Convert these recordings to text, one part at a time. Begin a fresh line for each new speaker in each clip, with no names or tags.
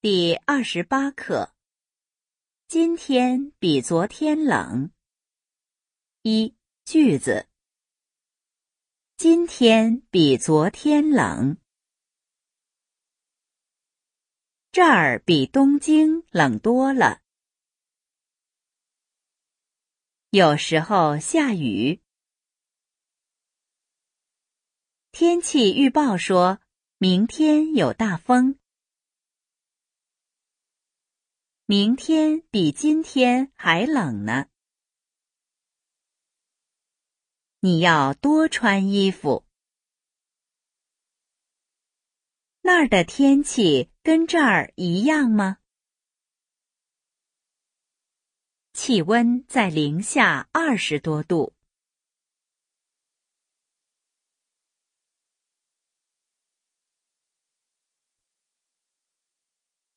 第二十八课。今天比昨天冷。一句子。今天比昨天冷。这儿比东京冷多了。有时候下雨。天气预报说明天有大风。明天比今天还冷呢，你要多穿衣服。那儿的天气跟这儿一样吗？气温在零下二十多度。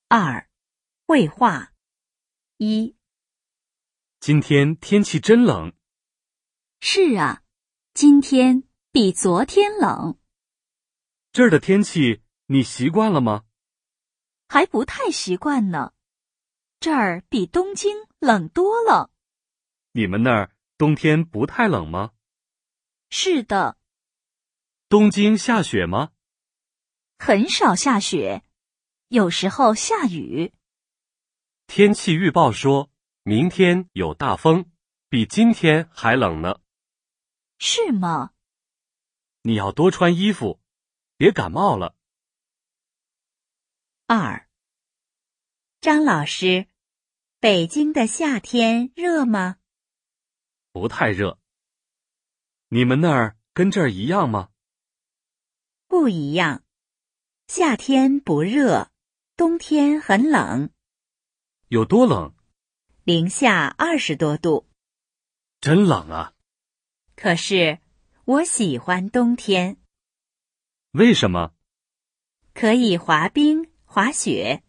二。绘画一。
今天天气真冷。
是啊，今天比昨天冷。
这儿的天气你习惯了吗？
还不太习惯呢。这儿比东京冷多了。
你们那儿冬天不太冷吗？
是的。
东京下雪吗？
很少下雪，有时候下雨。
天气预报说明天有大风，比今天还冷呢。
是吗？
你要多穿衣服，别感冒了。
二，张老师，北京的夏天热吗？
不太热。你们那儿跟这儿一样吗？
不一样，夏天不热，冬天很冷。
有多冷？
零下二十多度，
真冷啊！
可是我喜欢冬天。
为什么？
可以滑冰、滑雪。